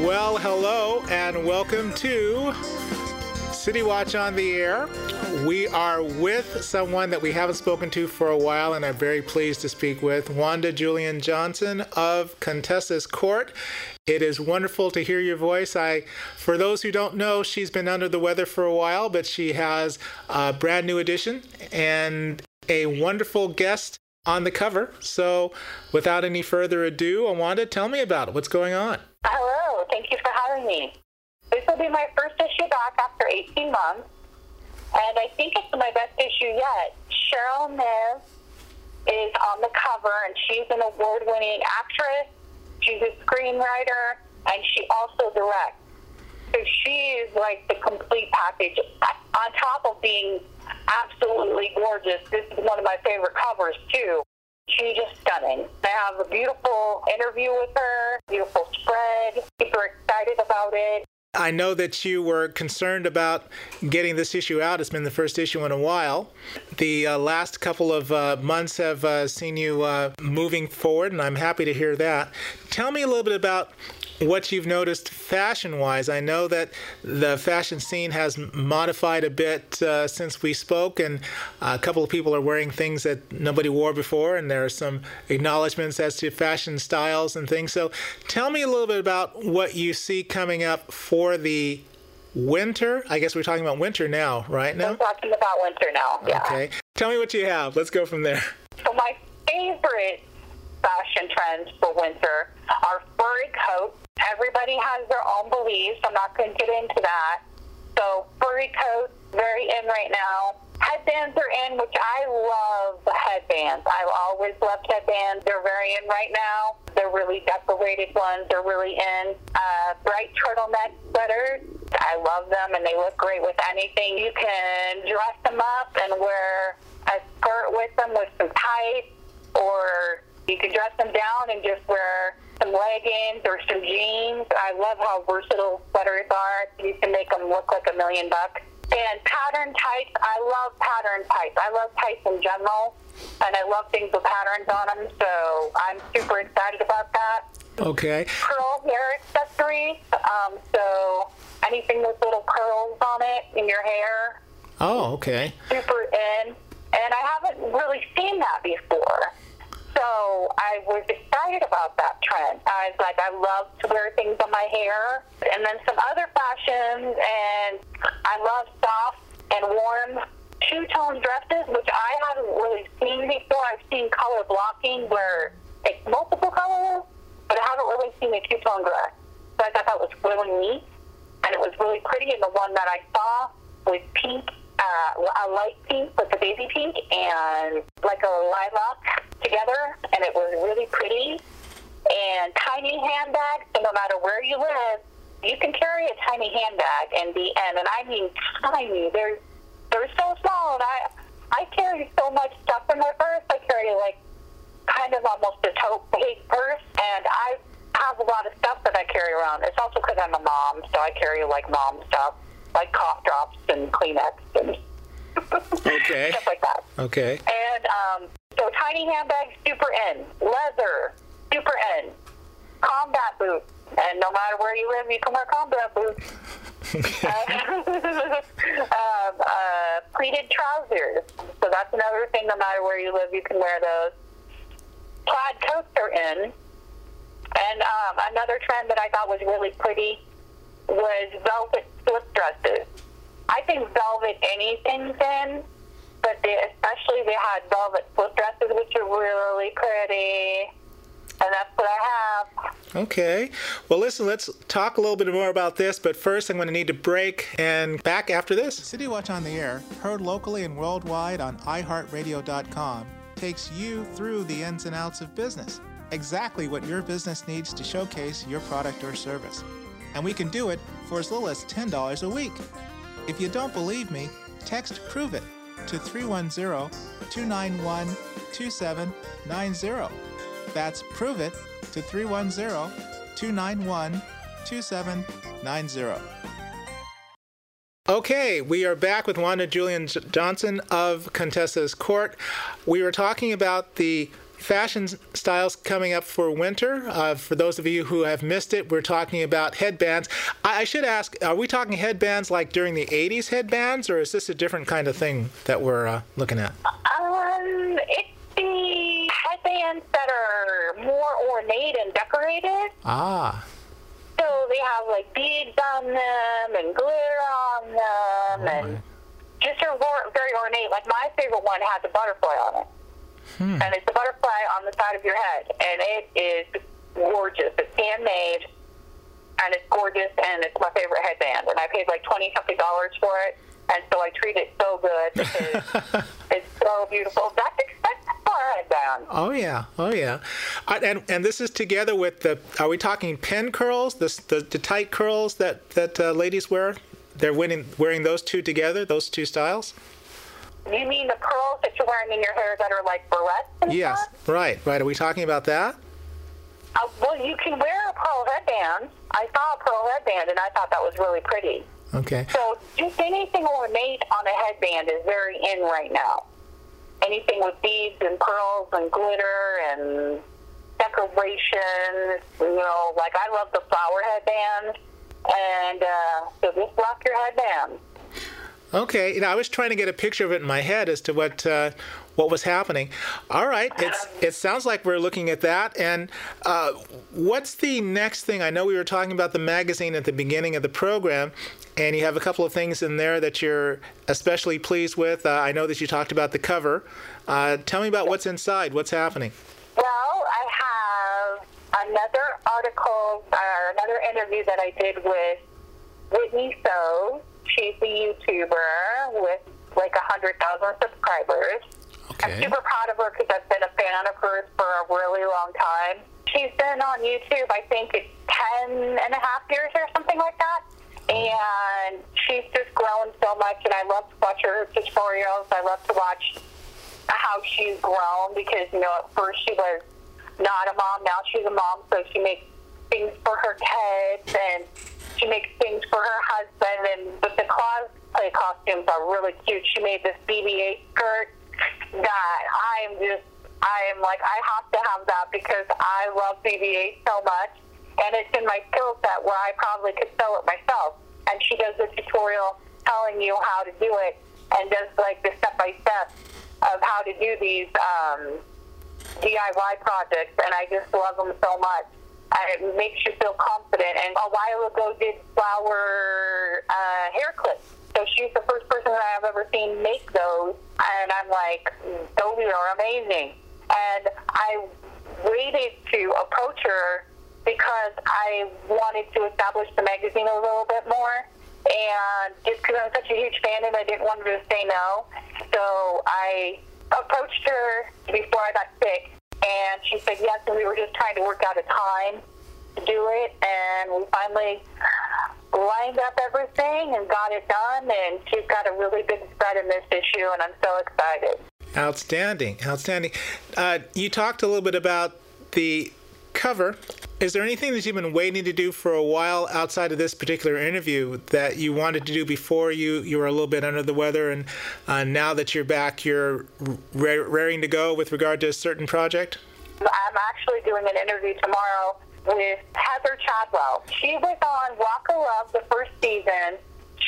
Well, hello and welcome to City Watch on the Air. We are with someone that we haven't spoken to for a while, and I'm very pleased to speak with Wanda Julien Johnson of Contessa's Court. It is wonderful to hear your voice. I, for those who don't know, she's been under the weather for a while, but she has a brand new edition and a wonderful guest on the cover. So, without any further ado, Wanda, tell me about it. What's going on? Hello, thank you for having me. This will be my first issue back after 18 months, and I think it's my best issue yet. Cheryl Nez is on the cover, and she's an award winning actress, she's a screenwriter, and she also directs. So she is like the complete package. On top of being absolutely gorgeous, this is one of my favorite covers, too. She's just stunning. I have a beautiful interview with her, beautiful spread, super excited about it. I know that you were concerned about getting this issue out. It's been the first issue in a while. The uh, last couple of uh, months have uh, seen you uh, moving forward, and I'm happy to hear that. Tell me a little bit about what you've noticed fashion wise. I know that the fashion scene has modified a bit uh, since we spoke, and a couple of people are wearing things that nobody wore before, and there are some acknowledgments as to fashion styles and things. So tell me a little bit about what you see coming up for the winter. I guess we're talking about winter now, right now? We're talking about winter now, yeah. Okay. Tell me what you have. Let's go from there. So, my favorite fashion trends for winter are furry coats Everybody has their own beliefs. I'm not going to get into that. So furry coats, very in right now. Headbands are in, which I love headbands. I've always loved headbands. They're very in right now. They're really decorated ones. They're really in. Uh, bright turtleneck sweaters. I love them, and they look great with anything. You can dress them up and wear a skirt with them with some tights, or you can dress them down and just wear some leggings or some jeans. I love how versatile sweaters are. You can make them look like a million bucks. And pattern tights, I love pattern tights. I love tights in general, and I love things with patterns on them, so I'm super excited about that. Okay. Curl hair accessories, um, so anything with little curls on it in your hair. Oh, okay. Super in. And I haven't really seen that before. So I was excited about that trend. I was like, I love to wear things on my hair. And then some other fashions, and I love soft and warm two-tone dresses, which I haven't really seen before. I've seen color blocking where it's multiple colors, but I haven't really seen a two-tone dress. So I thought that was really neat, and it was really pretty. And the one that I saw was pink, uh, a light pink with a baby pink, and like a lilac together, and it was really pretty. And tiny handbags, so no matter where you live, you can carry a tiny handbag and be and and I mean tiny. They're they're so small, and I I carry so much stuff in my purse. I carry like kind of almost a tote bag purse, and I have a lot of stuff that I carry around. It's also because I'm a mom, so I carry like mom stuff, like cough drops and Kleenex okay. stuff like that. Okay. And um, so tiny handbags, super in. Leather, super in. Combat boots. And no matter where you live, you can wear combat boots. uh, um, uh, pleated trousers. So that's another thing. No matter where you live, you can wear those. Plaid coats are in. And um, another trend that I thought was really pretty was velvet slip dresses. I think velvet anything's in but they, especially they had velvet slip dresses, which are really pretty. And that's what I have. Okay. Well, listen, let's talk a little bit more about this, but first I'm going to need to break and back after this. City Watch on the Air, heard locally and worldwide on iHeartRadio.com, takes you through the ins and outs of business. Exactly what your business needs to showcase your product or service. And we can do it for as little as $10 a week. If you don't believe me, text Prove It to 310 291 2790. That's Prove It to 310 291 2790. Okay, we are back with Wanda Julien Johnson of Contessa's Court. We were talking about the fashion styles coming up for winter. Uh, for those of you who have missed it, we're talking about headbands. I, I, should ask, are we talking headbands like during the 80s headbands, or is this a different kind of thing that we're uh, looking at? Um, it's the headbands that are more ornate and decorated. Ah. So they have like beads on them and glitter on them, oh, and just are very ornate. Like my favorite one has a butterfly on it. Hmm. And it's a butterfly on the side of your head. And it is gorgeous. It's handmade. And it's gorgeous. And it's my favorite headband. And I paid like 20 something dollars for it. And so I treat it so good because it's so beautiful. That's expensive for a headband. Oh yeah, oh yeah, uh, and and this is together with the. Are we talking pin curls? The the, the tight curls that that uh, ladies wear. They're winning, wearing those two together, those two styles. You mean the curls that you're wearing in your hair that are like barrettes? yes, stuff? right, right. Are we talking about that? Uh, well, you can wear a pearl headband. I saw a pearl headband, and I thought that was really pretty. Okay. So just anything ornate on a headband is very in right now. Anything with beads and pearls and glitter and decoration. You know, like I love the flower headband, and uh, so just rock your headband. Okay, you know, I was trying to get a picture of it in my head as to what uh, what was happening. All right, it's it sounds like we're looking at that. And uh, what's the next thing? I know we were talking about the magazine at the beginning of the program, and you have a couple of things in there that you're especially pleased with. Uh, I know that you talked about the cover. Uh, tell me about what's inside. What's happening? Well, I have another article or another interview that I did with Whitney So She's a YouTuber with like a 100,000 subscribers. Okay. I'm super proud of her because I've been a fan of hers for a really long time. She's been on YouTube, I think, it's 10 and a half years or something like that. Oh. And she's just grown so much, and I love to watch her tutorials. I love to watch how she's grown because, you know, at first she was not a mom, now she's a mom, so she makes things for her kids and she makes things for her husband, and but the cosplay costumes are really cute. She made this BB-8 skirt that I'm just, I am like, I have to have that because I love BB-8 so much, and it's in my skill set where I probably could sew it myself. And she does a tutorial telling you how to do it, and does like the step by step of how to do these um, DIY projects, and I just love them so much it makes you feel confident. And a while ago, did flower uh, hair clips. So she's the first person that I've ever seen make those, and I'm like, those are amazing. And I waited to approach her because I wanted to establish the magazine a little bit more. And just because I'm such a huge fan and I didn't want her to say no. So I approached her before I got sick and she said yes, and we were just trying to work out a time to do it, and we finally lined up everything and got it done, and she's got a really big spread in this issue, and I'm so excited. Outstanding, outstanding. Uh, you talked a little bit about the cover. Is there anything that you've been waiting to do for a while outside of this particular interview that you wanted to do before you, you were a little bit under the weather, and uh, now that you're back, you're raring to go with regard to a certain project? I'm actually doing an interview tomorrow with Heather Chadwell. She was on Rock of Love the first season.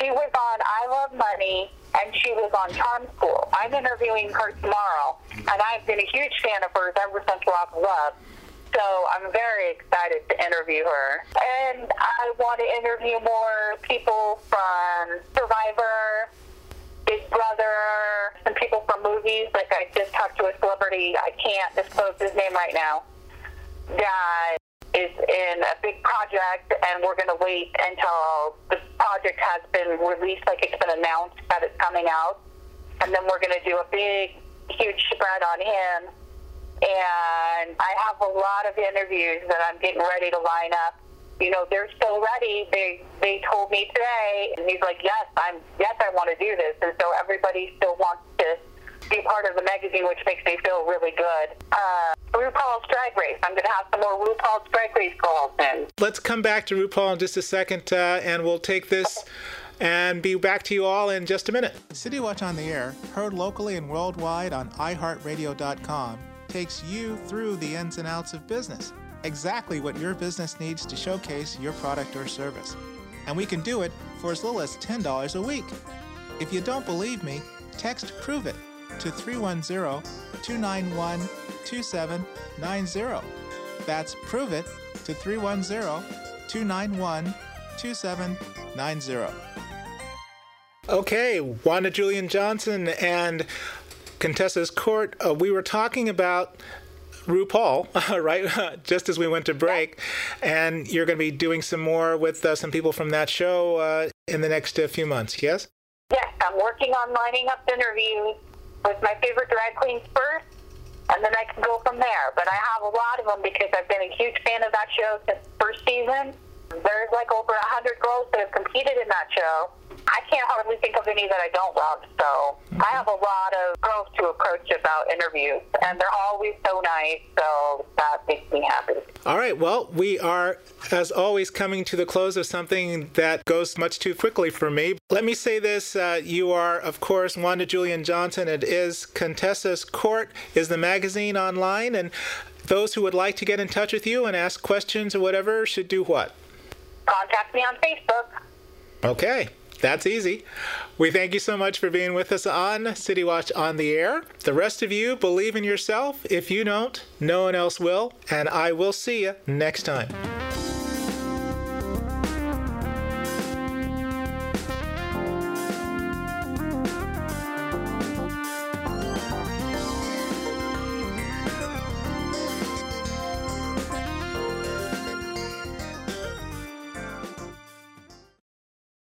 She was on I Love Money, and she was on Charm School. I'm interviewing her tomorrow, and I've been a huge fan of hers ever since Rock of Love. So I'm very excited to interview her. And I want to interview more people from Survivor, Big Brother, some people from movies. Like I just talked to a celebrity, I can't disclose his name right now, that is in a big project, and we're going to wait until the project has been released, like it's been announced that it's coming out. And then we're going to do a big, huge spread on him and I have a lot of interviews that I'm getting ready to line up. You know, they're still ready. They they told me today, and he's like, "Yes, I'm. Yes, I want to do this." And so everybody still wants to be part of the magazine, which makes me feel really good. Uh, RuPaul's Drag Race. I'm going to have some more RuPaul's Drag Race calls in. Let's come back to RuPaul in just a second, uh, and we'll take this and be back to you all in just a minute. City Watch on the Air, heard locally and worldwide on iHeartRadio.com takes you through the ins and outs of business, exactly what your business needs to showcase your product or service. And we can do it for as little as $10 a week. If you don't believe me, text Prove It to 310 291 2790. That's Prove It to 310 291 2790. Okay, Wanda Julien Johnson and Contessa's Court, uh, we were talking about RuPaul, right? Just as we went to break. And you're going to be doing some more with uh, some people from that show uh, in the next uh, few months, yes? Yes, I'm working on lining up interviews with my favorite drag queens first, and then I can go from there. But I have a lot of them because I've been a huge fan of that show since first season. There's like over a hundred girls that have competed in that show. I can't hardly think of any that I don't love. So I have a lot of girls to approach about interviews, and they're always so nice. So that makes me happy. All right. Well, we are, as always, coming to the close of something that goes much too quickly for me. Let me say this: uh, you are, of course, Wanda Julien Johnson. It is Contessa's Court is the magazine online, and those who would like to get in touch with you and ask questions or whatever should do what? Contact me on Facebook. Okay. That's easy. We thank you so much for being with us on City Watch on the Air. The rest of you, believe in yourself. If you don't, no one else will. And I will see you next time.